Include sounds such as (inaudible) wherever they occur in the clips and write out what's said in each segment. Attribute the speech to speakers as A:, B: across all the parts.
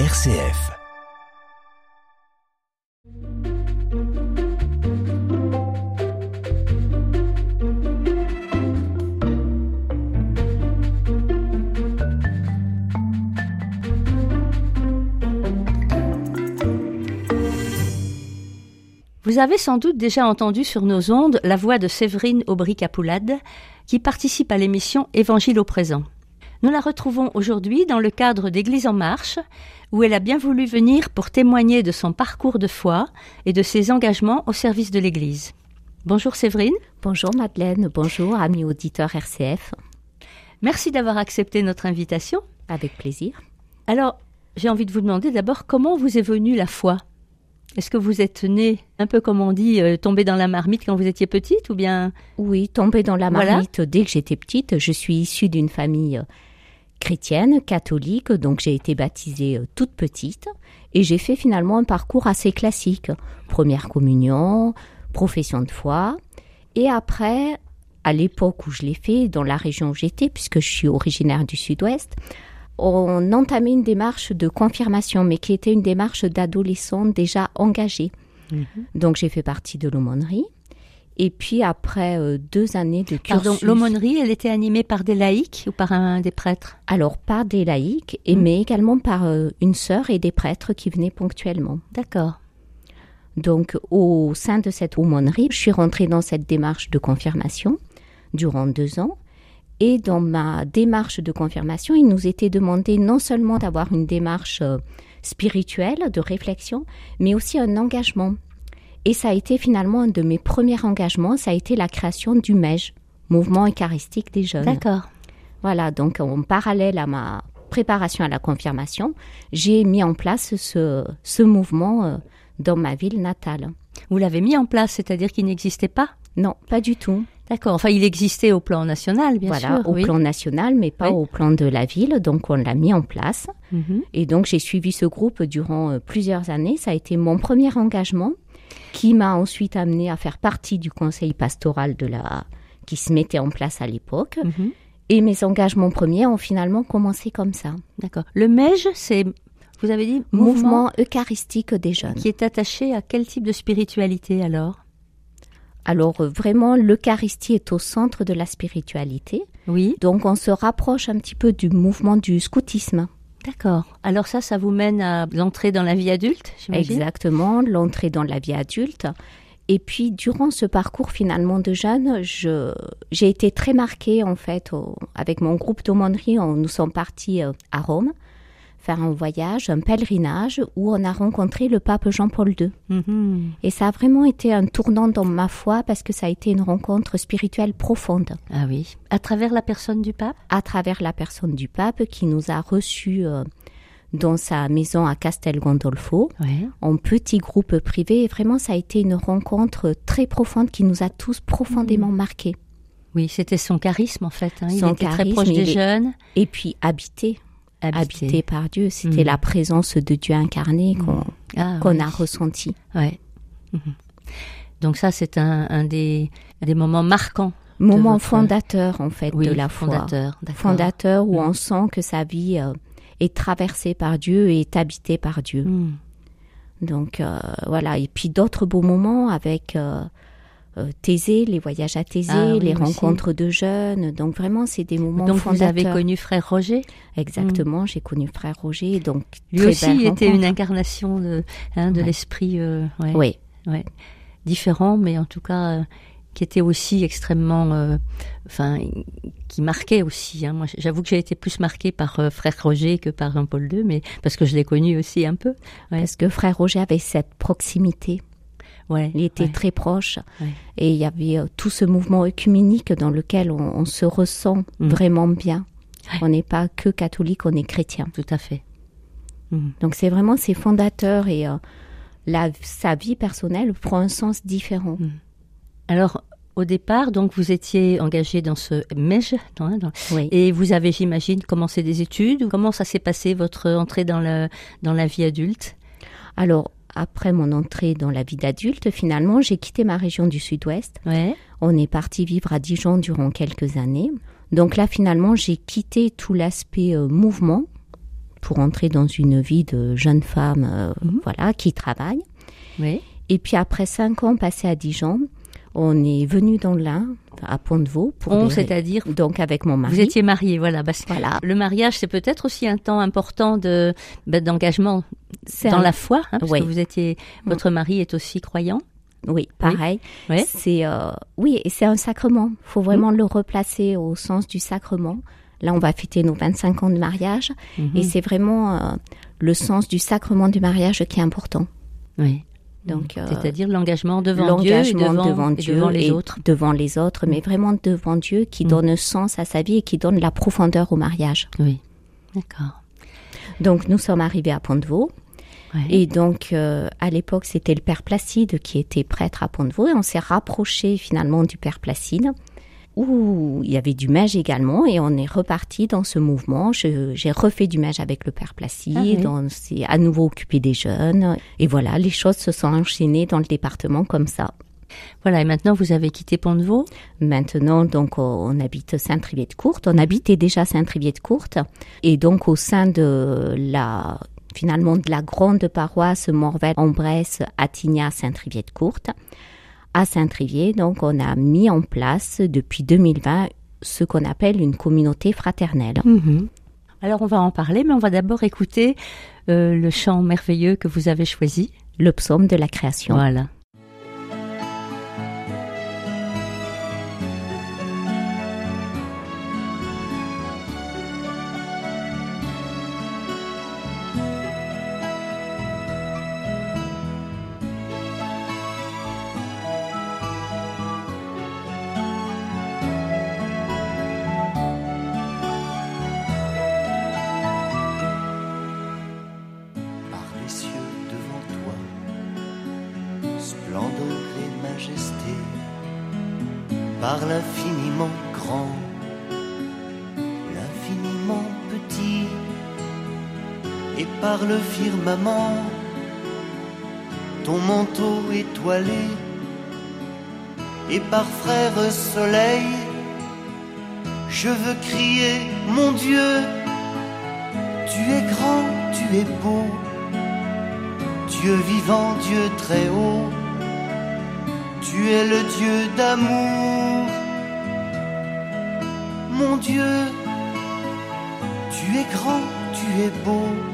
A: RCF.
B: Vous avez sans doute déjà entendu sur nos ondes la voix de Séverine Aubry-Capoulade, qui participe à l'émission Évangile au présent. Nous la retrouvons aujourd'hui dans le cadre d'Église en marche, où elle a bien voulu venir pour témoigner de son parcours de foi et de ses engagements au service de l'Église. Bonjour Séverine.
C: Bonjour Madeleine, bonjour amis auditeurs RCF.
B: Merci d'avoir accepté notre invitation.
C: Avec plaisir.
B: Alors, j'ai envie de vous demander d'abord comment vous est venue la foi? Est-ce que vous êtes né, un peu comme on dit, euh, tombé dans la marmite quand vous étiez petite ou bien?
C: Oui, tombé dans la marmite dès que j'étais petite. Je suis issue d'une famille euh, chrétienne, catholique, donc j'ai été baptisée euh, toute petite et j'ai fait finalement un parcours assez classique. Première communion, profession de foi et après, à l'époque où je l'ai fait, dans la région où j'étais, puisque je suis originaire du sud-ouest, on entamait une démarche de confirmation, mais qui était une démarche d'adolescents déjà engagés. Mhm. Donc j'ai fait partie de l'aumônerie. Et puis après euh, deux années de cursus...
B: Pardon, l'aumônerie, elle était animée par des laïcs ou par un des prêtres?
C: Alors par des laïcs, et, mhm. mais également par euh, une sœur et des prêtres qui venaient ponctuellement.
B: D'accord.
C: Donc au sein de cette aumônerie, je suis rentrée dans cette démarche de confirmation durant deux ans. Et dans ma démarche de confirmation, il nous était demandé non seulement d'avoir une démarche euh, spirituelle, de réflexion, mais aussi un engagement. Et ça a été finalement un de mes premiers engagements, ça a été la création du MEJ, Mouvement Eucharistique des Jeunes.
B: D'accord.
C: Voilà, donc en parallèle à ma préparation à la confirmation, j'ai mis en place ce, ce mouvement euh, dans ma ville natale.
B: Vous l'avez mis en place, c'est-à-dire qu'il n'existait pas?
C: Non, pas du tout.
B: D'accord. Enfin, il existait au plan national, bien
C: sûr. Voilà, au plan national, mais pas au plan de la ville. Donc, on l'a mis en place. Mhm. Et donc, j'ai suivi ce groupe durant euh, plusieurs années. Ça a été mon premier engagement qui m'a ensuite amené à faire partie du conseil pastoral de la qui se mettait en place à l'époque. Mhm. Et mes engagements premiers ont finalement commencé comme ça.
B: D'accord. Le MEJ, c'est vous avez dit
C: mouvement eucharistique des jeunes.
B: Qui est attaché à quel type de spiritualité alors?
C: Alors euh, vraiment, l'Eucharistie est au centre de la spiritualité.
B: Oui.
C: Donc on se rapproche un petit peu du mouvement du scoutisme.
B: D'accord. Alors ça, ça vous mène à l'entrée dans la vie adulte,
C: Exactement, l'entrée dans la vie adulte. Et puis durant ce parcours finalement de jeune, j'ai été très marquée en fait avec mon groupe d'aumônerie. Nous sommes partis euh, à Rome faire un voyage, un pèlerinage où on a rencontré le pape Jean-Paul II. Mhm. Et ça a vraiment été un tournant dans ma foi parce que ça a été une rencontre spirituelle profonde.
B: Ah oui. À travers la personne du pape?
C: À travers la personne du pape qui nous a reçus euh, dans sa maison à Castel Gandolfo, en petit groupe privé. Et vraiment, ça a été une rencontre très profonde qui nous a tous profondément mhm. marqués.
B: Oui, c'était son charisme en fait. Hein. Il était très proche des jeunes.
C: Et puis habité habité, par Dieu. C'était mm. la présence de Dieu incarné mm. qu'on ah, a ressenti.
B: Ouais. Mm-hmm. Donc ça, c'est un, des, des moments marquants.
C: Moment fondateur, en fait,
B: de
C: la
B: fondateur,
C: foi. Fondateur où mm. on sent que sa vie euh, est traversée par Dieu et est habitée par Dieu. Donc euh, voilà. Et puis d'autres beaux moments avec euh, Thésée, les voyages à Thésée, ah les rencontres de jeunes. Donc vraiment, c'est des moments
B: donc
C: fondateurs.
B: vous avez connu frère Roger?
C: Exactement, j'ai connu frère Roger. Donc
B: lui aussi était une incarnation de, hein, de l'esprit. Euh,
C: oui.
B: Ouais. Différent, mais en tout cas. Euh, qui était aussi extrêmement, enfin, qui marquait aussi. Hein. Moi, j'avoue que j'ai été plus marquée par Frère Roger que par Jean-Paul II, mais parce que je l'ai connu aussi un peu.
C: Parce que Frère Roger avait cette proximité.
B: Ouais,
C: il était très proche. Et il y avait euh, tout ce mouvement œcuménique dans lequel on, se ressent mm. vraiment bien. On n'est pas que catholique, on est chrétien.
B: Tout à fait.
C: Mm. Donc c'est vraiment ses fondateurs et euh, la, sa vie personnelle prend un sens différent. Mm.
B: Alors, au départ, donc vous étiez engagé dans ce MEJ, et vous avez, j'imagine, commencé des études. Comment ça s'est passé votre entrée dans, le, dans la vie adulte?
C: Alors, après mon entrée dans la vie d'adulte, finalement, j'ai quitté ma région du sud-ouest. On est parti vivre à Dijon durant quelques années. Donc là, finalement, j'ai quitté tout l'aspect euh, mouvement pour entrer dans une vie de jeune femme, euh, mhm. voilà, qui travaille.
B: Oui.
C: Et puis après cinq ans passés à Dijon, on est venu dans l'Ain, à Pont-de-Vaux.
B: On, c'est-à-dire
C: Donc avec mon mari.
B: Vous étiez marié, voilà. voilà. Le mariage, c'est peut-être aussi un temps important de ben, d'engagement dans la foi, hein, parce que vous étiez, votre mari est aussi croyant.
C: Oui, pareil. Oui. C'est euh, oui, et c'est un sacrement. Il faut vraiment le replacer au sens du sacrement. Là, on va fêter nos 25 ans de mariage, mhm. et c'est vraiment euh, le sens du sacrement du mariage qui est important.
B: Oui. Donc, euh, c'est-à-dire l'engagement devant Dieu, et devant, Dieu devant les autres,
C: devant les autres, mais vraiment devant Dieu qui mm. donne sens à sa vie et qui donne la profondeur au mariage.
B: Oui, d'accord.
C: Donc nous sommes arrivés à Pont-de-Vaux. Et donc, euh, à l'époque, c'était le Père Placide qui était prêtre à Pont-de-Vaux et on s'est rapproché finalement du Père Placide où il y avait du mage également et on est reparti dans ce mouvement. J'ai refait du mage avec le Père Placide, ah on s'est à nouveau occupé des jeunes et voilà, les choses se sont enchaînées dans le département comme ça.
B: Voilà, et maintenant vous avez quitté Pont-de-Vaux?
C: Maintenant, donc, on habite Saint-Trivier-de-Courte. On habitait déjà Saint-Trivier-de-Courte. Et donc, au sein de la, finalement, de la grande paroisse Morvel-en-Bresse-Attignas-Saint-Trivier-de-Courte, à Saint-Trivier. Donc, on a mis en place depuis 2020 ce qu'on appelle une communauté fraternelle.
B: Mhm. Alors, on va en parler, mais on va d'abord écouter euh, le chant merveilleux que vous avez choisi.
C: Le psaume de la création.
B: Voilà.
A: Et par le firmament, ton manteau étoilé, et par frère soleil, je veux crier, mon Dieu, tu es grand, tu es beau, Dieu vivant, Dieu très haut tu es le Dieu d'amour, mon Dieu. Tu es grand, tu es beau.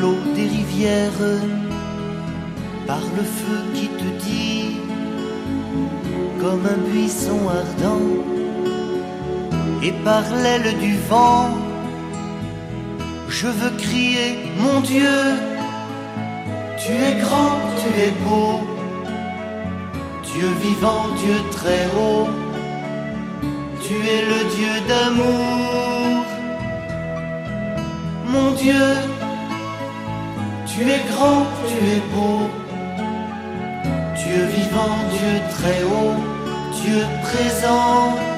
A: l'eau des rivières, par le feu qui te dit, comme un buisson ardent, et par l'aile du vent, je veux crier, mon Dieu, tu es grand, tu es beau, Dieu vivant, Dieu très haut, tu es le Dieu d'amour, mon Dieu, tu es grand, tu es beau. Dieu vivant, Dieu très haut, Dieu présent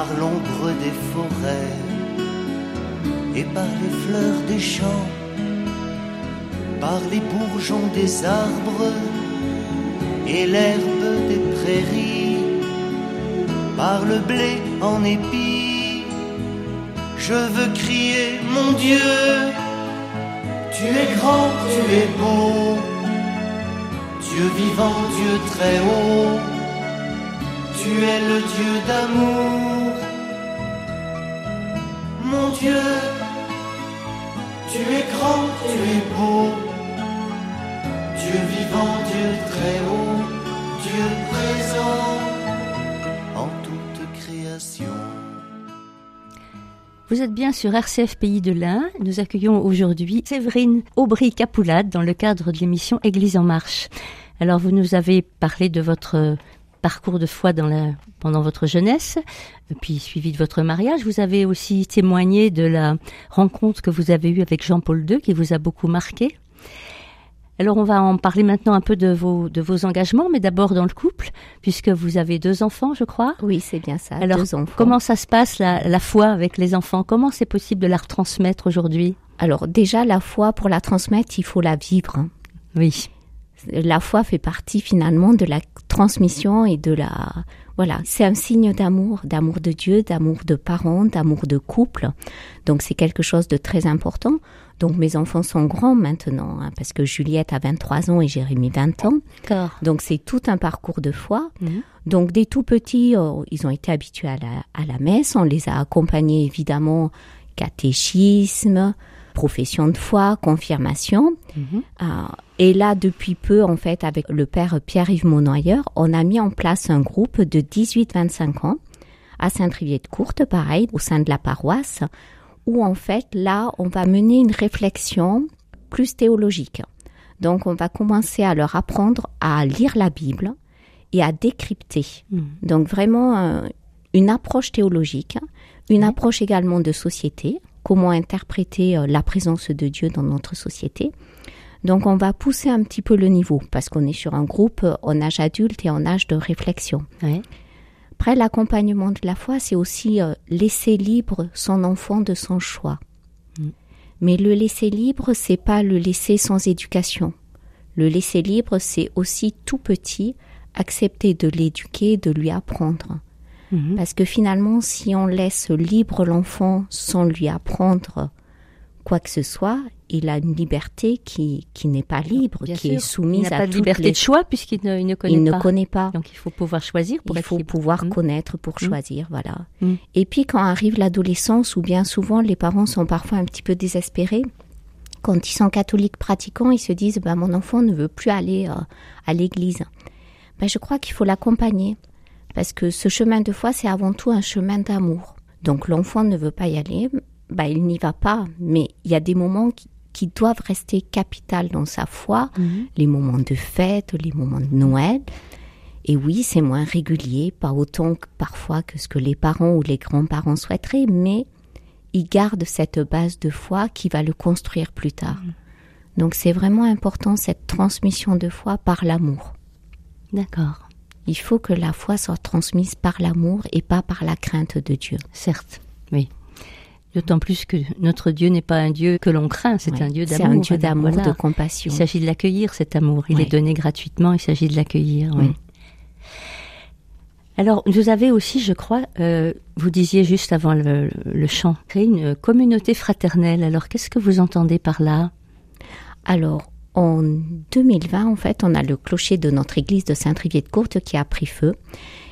A: par l'ombre des forêts et par les fleurs des champs, par les bourgeons des arbres et l'herbe des prairies, par le blé en épis. Je veux crier, mon Dieu, tu es grand, tu es beau, Dieu vivant, Dieu très haut, tu es le Dieu d'amour Dieu, tu es grand, tu es beau, Dieu vivant, Dieu très haut, Dieu présent en toute création.
B: Vous êtes bien sur RCF Pays de l'Ain. Nous accueillons aujourd'hui Séverine Aubry-Capoulade dans le cadre de l'émission Église en marche. Alors vous nous avez parlé de votre parcours de foi dans la, pendant votre jeunesse, puis suivi de votre mariage. Vous avez aussi témoigné de la rencontre que vous avez eue avec Jean-Paul II qui vous a beaucoup marqué. Alors on va en parler maintenant un peu de vos, de vos engagements, mais d'abord dans le couple, puisque vous avez deux enfants, je crois.
C: Oui, c'est bien ça.
B: Alors
C: deux enfants.
B: comment ça se passe la, la foi avec les enfants? Comment c'est possible de la retransmettre aujourd'hui?
C: Alors déjà, la foi, pour la transmettre, il faut la vivre.
B: Oui.
C: La foi fait partie finalement de la transmission et de la... Voilà, c'est un signe d'amour, d'amour de Dieu, d'amour de parents, d'amour de couple. Donc c'est quelque chose de très important. Donc mes enfants sont grands maintenant, hein, parce que Juliette a 23 ans et Jérémy 20 ans. Donc c'est tout un parcours de foi.
B: Mhm.
C: Donc des tout petits, euh, ils ont été habitués à la, à la messe. On les a accompagnés évidemment catéchisme, profession de foi, confirmation.
B: Mhm.
C: Euh, et là, depuis peu, en fait, avec le père Pierre-Yves Monnoyeur, on a mis en place un groupe de 18-25 ans à Saint-Trivier-de-Courte, pareil, au sein de la paroisse, où en fait, là, on va mener une réflexion plus théologique. Donc, on va commencer à leur apprendre à lire la Bible et à décrypter.
B: Mhm.
C: Donc, vraiment, euh, une approche théologique, une approche également de société, comment interpréter euh, la présence de Dieu dans notre société. Donc, on va pousser un petit peu le niveau parce qu'on est sur un groupe euh, en âge adulte et en âge de réflexion.
B: Ouais.
C: Après, l'accompagnement de la foi, c'est aussi euh, laisser libre son enfant de son choix.
B: Mm.
C: Mais le laisser libre, c'est pas le laisser sans éducation. Le laisser libre, c'est aussi tout petit accepter de l'éduquer, de lui apprendre.
B: Mhm.
C: Parce que finalement, si on laisse libre l'enfant sans lui apprendre quoi que ce soit, il a une liberté qui, qui n'est pas libre,
B: Bien
C: qui
B: sûr.
C: est soumise
B: il
C: à
B: pas de liberté
C: les...
B: de choix puisqu'il ne, il ne connaît
C: Il ne
B: pas.
C: connaît pas.
B: Donc il faut pouvoir choisir pour
C: Il faut
B: libre.
C: pouvoir
B: Mm.
C: connaître pour
B: Mm.
C: choisir, voilà. Et puis quand arrive l'adolescence, où bien souvent les parents sont parfois un petit peu désespérés, quand ils sont catholiques pratiquants, ils se disent bah, mon enfant ne veut plus aller euh, à l'église. Ben, je crois qu'il faut l'accompagner parce que ce chemin de foi, c'est avant tout un chemin d'amour. Donc l'enfant ne veut pas y aller, ben, il n'y va pas, mais il y a des moments qui, qui doivent rester capitales dans sa foi,
B: Mhm.
C: les moments de fête, les moments de Noël. Et oui, c'est moins régulier, pas autant que parfois que ce que les parents ou les grands-parents souhaiteraient, mais ils gardent cette base de foi qui va le construire plus tard. Donc c'est vraiment important cette transmission de foi par l'amour.
B: D'accord.
C: Il faut que la foi soit transmise par l'amour et pas par la crainte de Dieu.
B: Certes, oui. D'autant plus que notre Dieu n'est pas un Dieu que l'on craint, c'est
C: Ouais.
B: un Dieu
C: C'est
B: d'amour.
C: un Dieu d'amour,
B: Voilà.
C: de compassion.
B: Il s'agit de l'accueillir, cet amour. Il
C: Ouais.
B: est donné gratuitement, il s'agit de l'accueillir.
C: Ouais.
B: Alors, vous avez aussi, je crois, euh, vous disiez juste avant le, le chant, créé une communauté fraternelle. Alors, qu'est-ce que vous entendez par là?
C: Alors, en 2020, en fait, on a le clocher de notre église de Saint-Trivier-de-Courte qui a pris feu.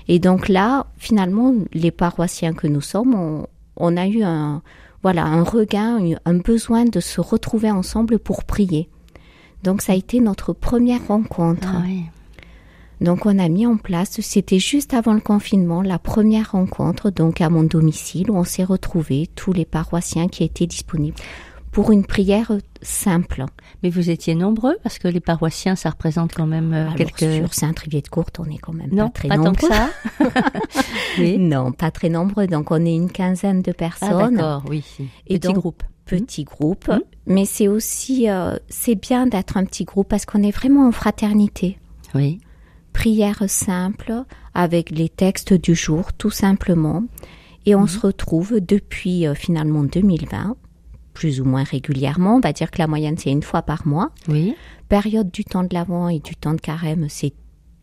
C: Et donc là, finalement, les paroissiens que nous sommes, on, on a eu un, voilà, un regain, un- un besoin de se retrouver ensemble pour prier. Donc ça a été notre première rencontre.
B: Ah oui.
C: Donc on a mis en place, c'était juste avant le confinement, la première rencontre, donc à mon domicile, où on s'est retrouvés, tous les paroissiens qui étaient disponibles, pour une prière simple.
B: Mais vous étiez nombreux parce que les paroissiens, ça représente quand même euh,
C: Alors,
B: quelques.
C: sur
B: de
C: Saint-Trivier-de-Courte, on est quand même
B: Non,
C: pas très
B: pas tant
C: nombreux.
B: que ça. (laughs) oui.
C: Non, pas très nombreux. Donc, on est une quinzaine de
B: Ah
C: personnes.
B: d'accord, oui.
C: Et
B: Petit
C: donc,
B: groupe.
C: Petit groupe.
B: Mhm.
C: Mais c'est aussi, euh, c'est bien d'être un petit groupe parce qu'on est vraiment en fraternité.
B: Oui.
C: Prière simple avec les textes du jour, tout simplement. Et on se retrouve depuis euh, finalement 2020, plus ou moins régulièrement. On va dire que la moyenne, c'est une fois par mois.
B: Oui.
C: Période du temps de l'Avent et du temps de carême, c'est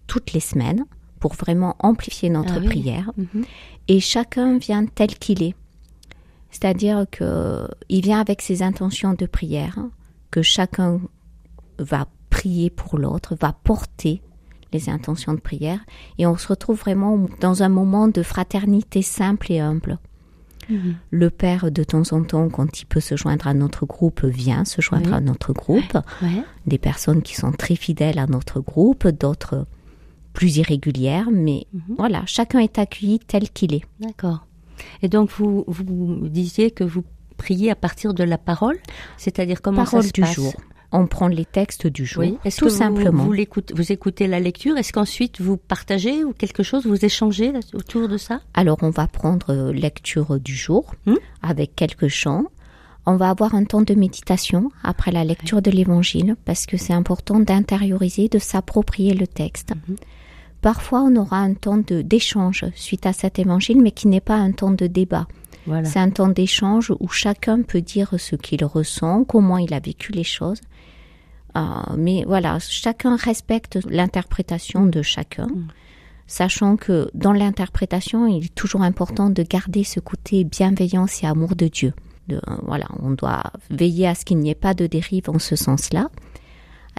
C: toutes les semaines pour vraiment amplifier notre
B: Ah oui.
C: prière.
B: Mhm.
C: Et chacun vient tel qu'il est. C'est-à-dire que il vient avec ses intentions de prière, que chacun va prier pour l'autre, va porter les intentions de prière, et on se retrouve vraiment dans un moment de fraternité simple et humble.
B: Mhm.
C: Le père, de temps en temps, quand il peut se joindre à notre groupe, vient se joindre
B: Oui.
C: à notre groupe.
B: Ouais.
C: Des personnes qui sont très fidèles à notre groupe, d'autres plus irrégulières, mais
B: Mhm.
C: voilà, chacun est accueilli tel qu'il est.
B: D'accord. Et donc vous, vous disiez que vous priez à partir de la parole, c'est-à-dire comment
C: parole
B: ça se
C: du
B: passe
C: jour. On prend les textes du jour,
B: Oui.
C: Tout
B: que vous,
C: simplement.
B: Vous, écoutez la lecture? Est-ce qu'ensuite vous partagez ou quelque chose, vous échangez autour de ça?
C: Alors, on va prendre euh, lecture du jour
B: Hmm?
C: avec quelques chants. On va avoir un temps de méditation après la lecture de l'évangile parce que c'est important d'intérioriser, de s'approprier le texte.
B: Mhm.
C: Parfois, on aura un temps d'échange suite à cet évangile, mais qui n'est pas un temps de débat.
B: Voilà.
C: C'est un temps d'échange où chacun peut dire ce qu'il ressent, comment il a vécu les choses. Euh, mais voilà, chacun respecte l'interprétation de chacun,
B: Mm.
C: sachant que dans l'interprétation, il est toujours important de garder ce côté bienveillance et amour de Dieu. De, euh, voilà, on doit veiller à ce qu'il n'y ait pas de dérive en ce sens-là.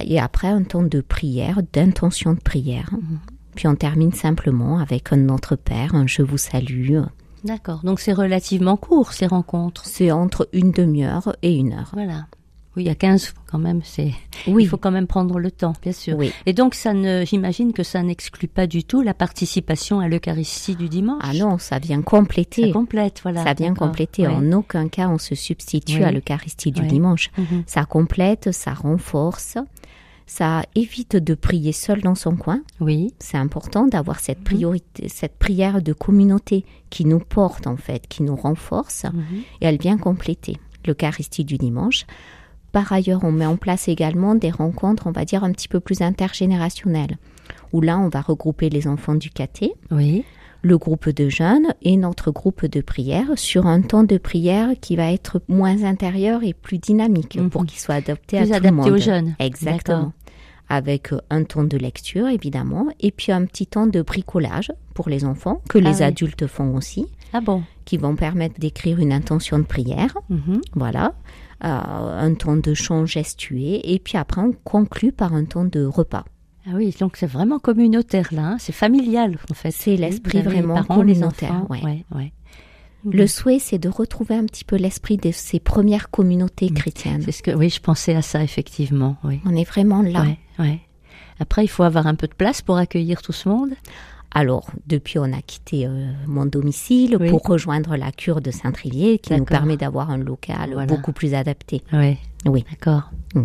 C: Et après, un temps de prière, d'intention de prière. Puis on termine simplement avec un Notre Père, un Je vous salue.
B: D'accord. Donc c'est relativement court ces rencontres.
C: C'est entre une demi-heure et une heure.
B: Voilà. Oui, il y a 15 quand même. C'est.
C: Oui,
B: Il faut quand même prendre le temps, bien sûr.
C: oui.
B: Et donc ça ne, j'imagine que ça n'exclut pas du tout la participation à l'Eucharistie du dimanche.
C: Ah non, ça vient
B: Ça
C: compléter.
B: complète, voilà.
C: Ça vient compléter.
B: Ouais.
C: En aucun cas, on se substitue
B: Oui.
C: à l'Eucharistie du dimanche.
B: Mhm.
C: Ça complète, ça renforce, ça évite de prier seul dans son coin.
B: Oui.
C: C'est important d'avoir
B: Mhm.
C: cette priorité, cette prière de communauté qui nous porte en fait, qui nous renforce,
B: Mhm.
C: et elle vient compléter l'Eucharistie du dimanche. Par ailleurs, on met en place également des rencontres, on va dire, un petit peu plus intergénérationnelles, où là, on va regrouper les enfants du caté,
B: Oui.
C: Le groupe de jeunes et notre groupe de prière sur un temps de prière qui va être moins intérieur et plus dynamique
B: Mhm.
C: pour qu'il soit adapté
B: Plus
C: à tout
B: adapté
C: le monde.
B: aux jeunes.
C: Exactement. Avec un temps de lecture, évidemment, et puis un petit temps de bricolage pour les enfants, que les
B: oui.
C: adultes font aussi,
B: Ah bon.
C: qui vont permettre d'écrire une intention de prière.
B: Mhm.
C: Voilà. Euh, un temps de chant gestué, et puis après, on conclut par un temps de repas.
B: Ah oui, donc c'est vraiment communautaire là, hein. c'est familial en fait.
C: C'est l'esprit
B: les
C: vraiment
B: parents, les
C: communautaire,
B: enfants,
C: ouais.
B: ouais, ouais.
C: Le souhait, c'est de retrouver un petit peu l'esprit de ces premières communautés chrétiennes.
B: C'est ce que, oui, je pensais à ça effectivement, oui.
C: On est vraiment là.
B: Après, il faut avoir un peu de place pour accueillir tout ce monde.
C: Alors, depuis, on a quitté euh, mon domicile
B: Oui.
C: pour rejoindre la cure de Saint-Trivier, qui nous permet d'avoir un local
B: Voilà.
C: beaucoup plus adapté.
B: Oui,
C: Oui.
B: d'accord.
C: Mm.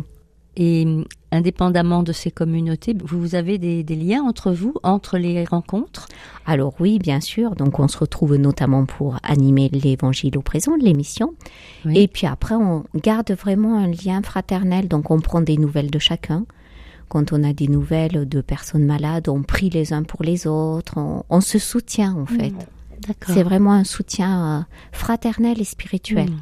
B: Et indépendamment de ces communautés, vous avez des, des liens entre vous, entre les rencontres?
C: Alors oui, bien sûr. Donc, on se retrouve notamment pour animer l'évangile au présent, l'émission.
B: Oui.
C: Et puis après, on garde vraiment un lien fraternel. Donc, on prend des nouvelles de chacun. Quand on a des nouvelles de personnes malades, on prie les uns pour les autres. On, on se soutient, en fait.
B: D'accord.
C: C'est vraiment un soutien euh, fraternel et spirituel.
B: Mm.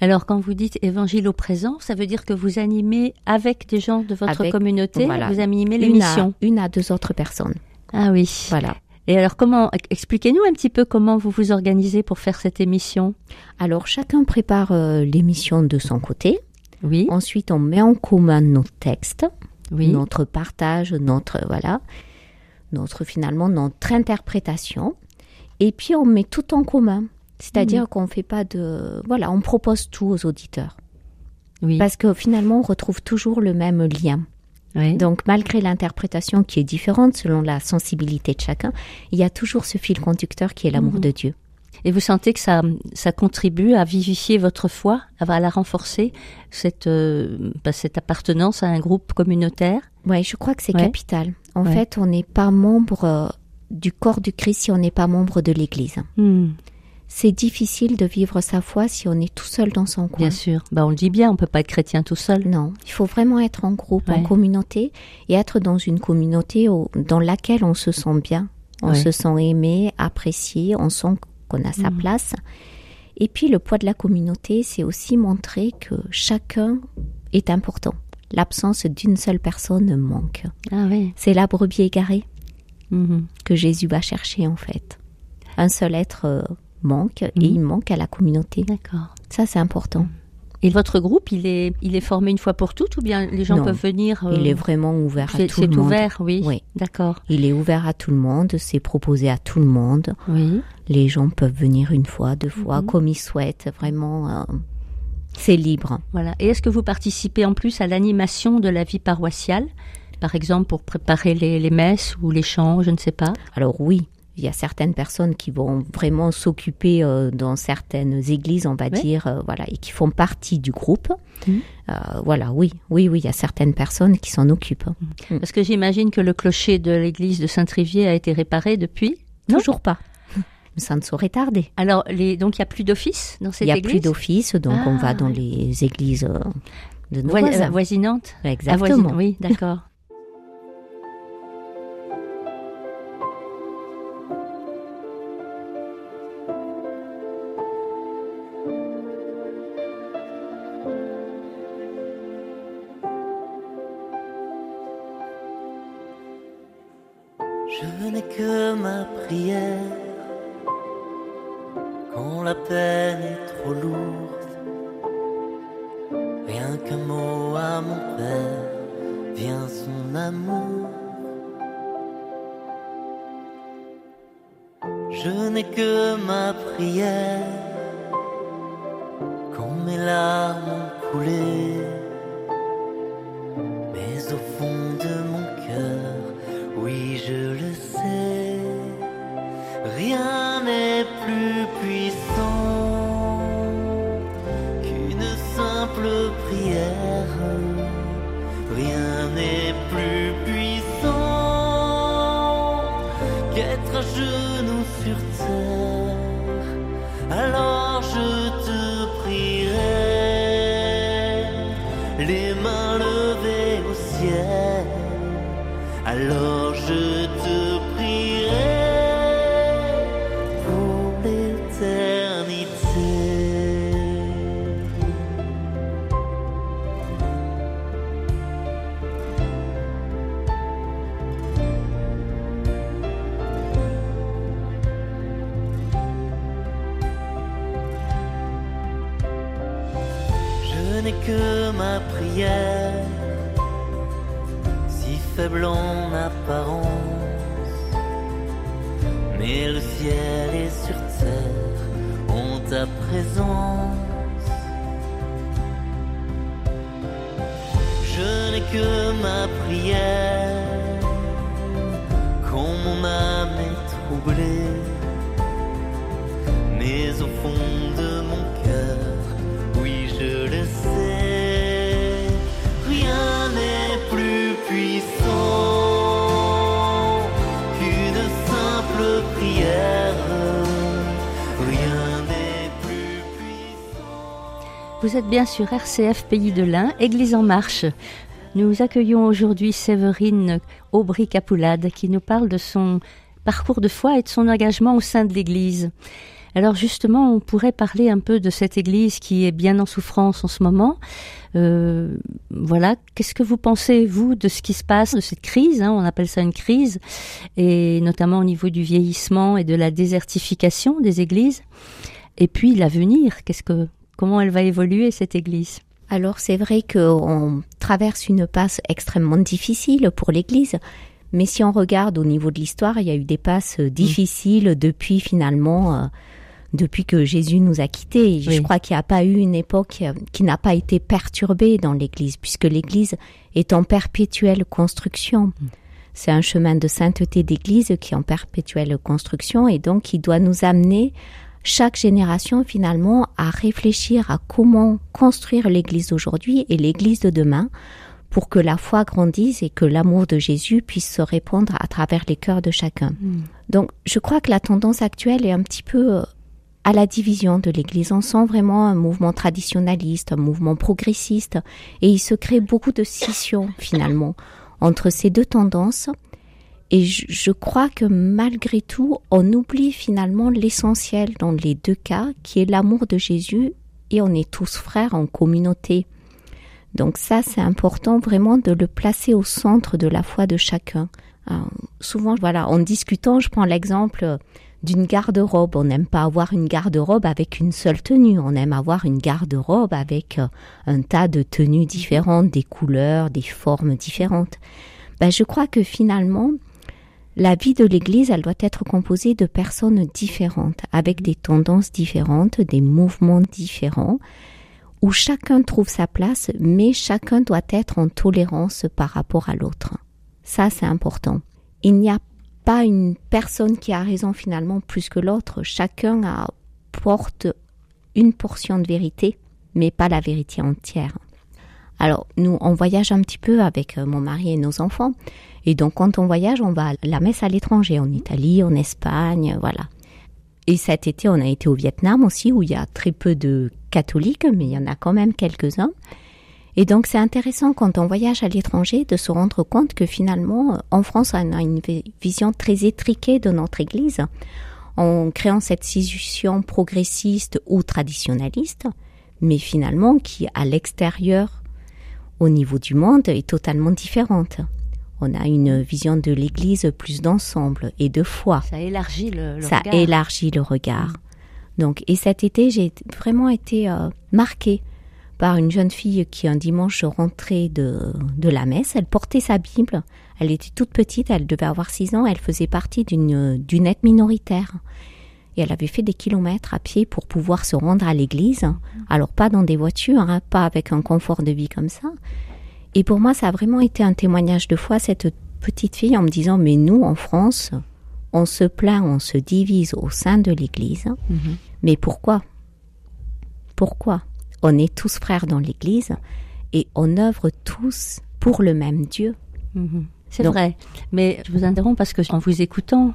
B: Alors, quand vous dites évangile au présent, ça veut dire que vous animez avec des gens de votre
C: Avec-
B: communauté,
C: voilà.
B: vous animez
C: Une
B: l'émission.
C: une à deux autres personnes.
B: Ah oui.
C: Voilà.
B: Et alors, comment expliquez-nous un petit peu comment vous vous organisez pour faire cette émission
C: Alors chacun prépare euh, l'émission de son côté.
B: Oui,
C: Ensuite, on met en commun nos textes,
B: oui,
C: notre partage, notre voilà, notre finalement notre interprétation. Et puis on met tout en commun. C'est-à-dire qu'on fait pas de voilà, on propose tout aux auditeurs
B: oui.
C: parce que finalement on retrouve toujours le même lien.
B: oui.
C: Donc malgré l'interprétation qui est différente selon la sensibilité de chacun, il y a toujours ce fil conducteur qui est l'amour
B: Mhm.
C: de Dieu.
B: Et vous sentez que ça, ça contribue à vivifier votre foi, à la renforcer, cette, euh, bah, cette appartenance à un groupe communautaire?
C: Ouais, je crois que c'est
B: Ouais.
C: capital. En
B: Ouais.
C: fait, on n'est pas membre euh, du corps du Christ si on n'est pas membre de l'Église.
B: Hmm,
C: C'est difficile de vivre sa foi si on est tout seul dans son coin.
B: Bien sûr. Bah, on le dit bien, on peut pas être chrétien tout seul.
C: Non, il faut vraiment être en groupe, en communauté, et être dans une communauté au- dans laquelle on se sent bien, on
B: Ouais.
C: se sent aimé, apprécié, on sent qu'on a sa
B: Mhm.
C: place. Et puis le poids de la communauté, c'est aussi montrer que chacun est important. L'absence d'une seule personne manque.
B: Ah oui.
C: C'est la brebis égarée.
B: Mhm.
C: que Jésus va chercher en fait. Un seul être manque et
B: Mhm.
C: il manque à la communauté.
B: D'accord.
C: Ça c'est important.
B: Et votre groupe, il est, il est formé une fois pour toutes ou bien les gens
C: Non.
B: peuvent venir euh,
C: Il est vraiment ouvert à
B: C'est
C: tout le
B: c'est
C: monde.
B: ouvert, oui.
C: Oui.
B: D'accord.
C: Il est ouvert à tout le monde, c'est proposé à tout le monde.
B: Oui.
C: Les gens peuvent venir une fois, deux fois,
B: Mhm.
C: comme ils souhaitent. Vraiment, euh, c'est libre.
B: Voilà. Et est-ce que vous participez en plus à l'animation de la vie paroissiale, par exemple pour préparer les, les messes ou les chants, je ne sais pas?
C: Alors oui, Il y a certaines personnes qui vont vraiment s'occuper euh, dans certaines églises, on va dire, euh, voilà, et qui font partie du groupe. Mmh. Euh, voilà, oui, oui, oui, il y a certaines personnes qui s'en occupent.
B: Mmh. Parce que j'imagine que le clocher de l'église de Saint-Trivier a été réparé depuis?
C: Toujours pas. Ça ne saurait tarder.
B: Alors, les, donc il n'y a plus d'office dans cette église
C: Il n'y a plus d'office, donc on va ah, dans les églises de nos voisins.
B: voisinantes?
C: Exactement.
B: oui, d'accord.
A: Quand la peine est trop lourde. Rien qu'un mot à mon père vient son amour. Je n'ai que ma prière quand mes larmes Alors si
B: Vous êtes bien sur RCF Pays de l'Ain, Église en marche. Nous accueillons aujourd'hui Séverine Aubry-Capoulade qui nous parle de son parcours de foi et de son engagement au sein de l'Église. Alors justement, on pourrait parler un peu de cette Église qui est bien en souffrance en ce moment. Euh, voilà, qu'est-ce que vous pensez, vous, de ce qui se passe, de cette crise hein, On appelle ça une crise, et notamment au niveau du vieillissement et de la désertification des églises. Et puis l'avenir, qu'est-ce que Comment elle va évoluer cette Église?
C: Alors c'est vrai qu'on traverse une passe extrêmement difficile pour l'Église, mais si on regarde au niveau de l'histoire, il y a eu des passes mm. difficiles depuis finalement, euh, depuis que Jésus nous a quittés. Je crois qu'il n'y a pas eu une époque qui n'a pas été perturbée dans l'Église, puisque l'Église est en perpétuelle construction. Mm. C'est un chemin de sainteté d'Église qui est en perpétuelle construction et donc qui doit nous amener chaque génération finalement à réfléchir à comment construire l'Église d'aujourd'hui et l'Église de demain pour que la foi grandisse et que l'amour de Jésus puisse se répandre à travers les cœurs de chacun. Hmm. Donc je crois que la tendance actuelle est un petit peu euh, à la division de l'Église. On sent vraiment un mouvement traditionnaliste, un mouvement progressiste, et il se crée beaucoup de scissions finalement entre ces deux tendances et je, crois que malgré tout, on oublie finalement l'essentiel dans les deux cas, qui est l'amour de Jésus, et on est tous frères en communauté. Donc ça, c'est important vraiment de le placer au centre de la foi de chacun. Euh, souvent, voilà, en discutant, je prends l'exemple d'une garde-robe. On n'aime pas avoir une garde-robe avec une seule tenue. On aime avoir une garde-robe avec euh, un tas de tenues différentes, des couleurs, des formes différentes. Ben, je crois que finalement, la vie de l'Église, elle doit être composée de personnes différentes, avec des tendances différentes, des mouvements différents, où chacun trouve sa place, mais chacun doit être en tolérance par rapport à l'autre. Ça, c'est important. Il n'y a pas une personne qui a raison finalement plus que l'autre. Chacun apporte une portion de vérité, mais pas la vérité entière. Alors, nous, on voyage un petit peu avec euh, mon mari et nos enfants. Et donc, quand on voyage, on va à la messe à l'étranger, en Italie, en Espagne, voilà. Et cet été, on a été au Vietnam aussi, où il y a très peu de catholiques, mais il y en a quand même quelques-uns. Et donc, c'est intéressant quand on voyage à l'étranger de se rendre compte que finalement, en France, on a une vision très étriquée de notre Église, en créant cette scission progressiste ou traditionnaliste, mais finalement qui, à l'extérieur au niveau du monde est totalement différente. On a une vision de l'Église plus d'ensemble et de foi.
B: Ça élargit le,
C: Ça
B: regard.
C: élargit le regard. Donc, et cet été, j'ai vraiment été euh, marquée par une jeune fille qui un dimanche rentrait de, de la messe. Elle portait sa Bible. Elle était toute petite. Elle devait avoir six ans. Elle faisait partie d'une d'une aide minoritaire et elle avait fait des kilomètres à pied pour pouvoir se rendre à l'église. Alors pas dans des voitures, hein, pas avec un confort de vie comme ça. Et pour moi, ça a vraiment été un témoignage de foi, cette petite fille, en me disant, mais nous, en France, on se plaint, on se divise au sein de l'église. Mhm. Mais pourquoi? Pourquoi? On est tous frères dans l'église et on œuvre tous pour le même Dieu.
B: Mhm. C'est vrai. Mais je vous interromps parce que en vous écoutant,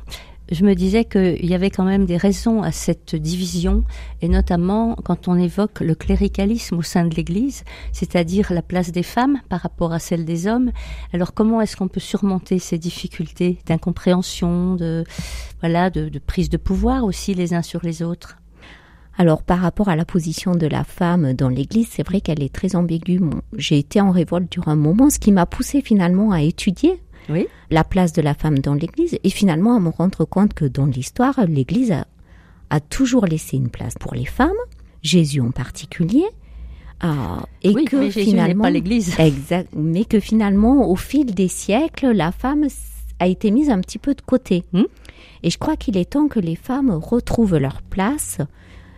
B: je me disais qu'il y avait quand même des raisons à cette division, et notamment quand on évoque le cléricalisme au sein de l'Église, c'est-à-dire la place des femmes par rapport à celle des hommes. Alors comment est-ce qu'on peut surmonter ces difficultés d'incompréhension, de voilà, de, prise de pouvoir aussi les uns sur les autres?
C: Alors par rapport à la position de la femme dans l'Église, c'est vrai qu'elle est très ambiguë. J'ai été en révolte durant un moment, ce qui m'a poussé finalement à étudier la place de la femme dans l'Église et finalement à me rendre compte que dans l'histoire, l'Église a, toujours laissé une place pour les femmes, Jésus en particulier.
B: Euh, et que mais finalement, pas l'Église. (laughs)
C: Exact, mais que finalement, au fil des siècles, la femme a été mise un petit peu de côté. Hmm? Et je crois qu'il est temps que les femmes retrouvent leur place.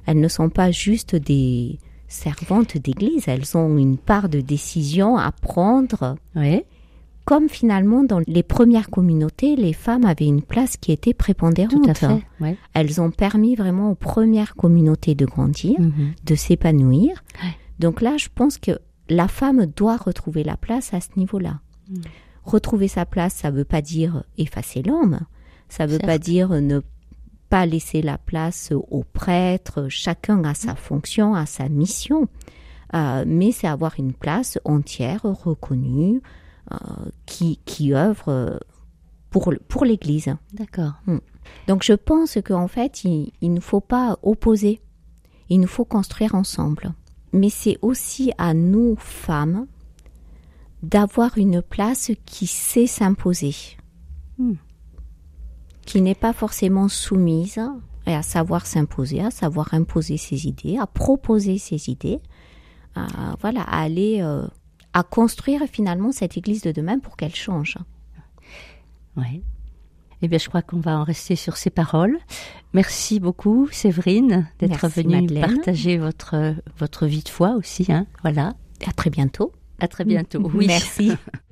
C: Elles ne sont pas juste des servantes d'église, elles ont une part de décision à prendre.
B: Oui
C: comme finalement dans les premières communautés, les femmes avaient une place qui était prépondérante.
B: Tout à fait,
C: Elles ont permis vraiment aux premières communautés de grandir, mhm. de s'épanouir. Donc là, je pense que la femme doit retrouver la place à ce niveau-là. Mhm. Retrouver sa place, ça ne veut pas dire effacer l'homme, ça ne veut pas dire ne pas laisser la place aux prêtres, chacun a sa fonction, a sa mission, euh, mais c'est avoir une place entière, reconnue, qui, qui œuvre euh, pour, pour l'Église.
B: D'accord.
C: Hmm. Donc je pense qu'en fait, il, il ne faut pas opposer, il nous faut construire ensemble. Mais c'est aussi à nous, femmes, d'avoir une place qui sait s'imposer, hmm. qui n'est pas forcément soumise et à savoir s'imposer, à savoir imposer ses idées, à proposer ses idées, à, voilà, à aller euh, à construire finalement cette Église de demain pour qu'elle change.
B: Oui. Eh bien, je crois qu'on va en rester sur ces paroles. Merci beaucoup, Séverine, d'être venue partager votre, votre vie de foi aussi. Hein. Voilà.
C: À très bientôt.
B: À très bientôt. (laughs) Oui.
C: Merci. (laughs)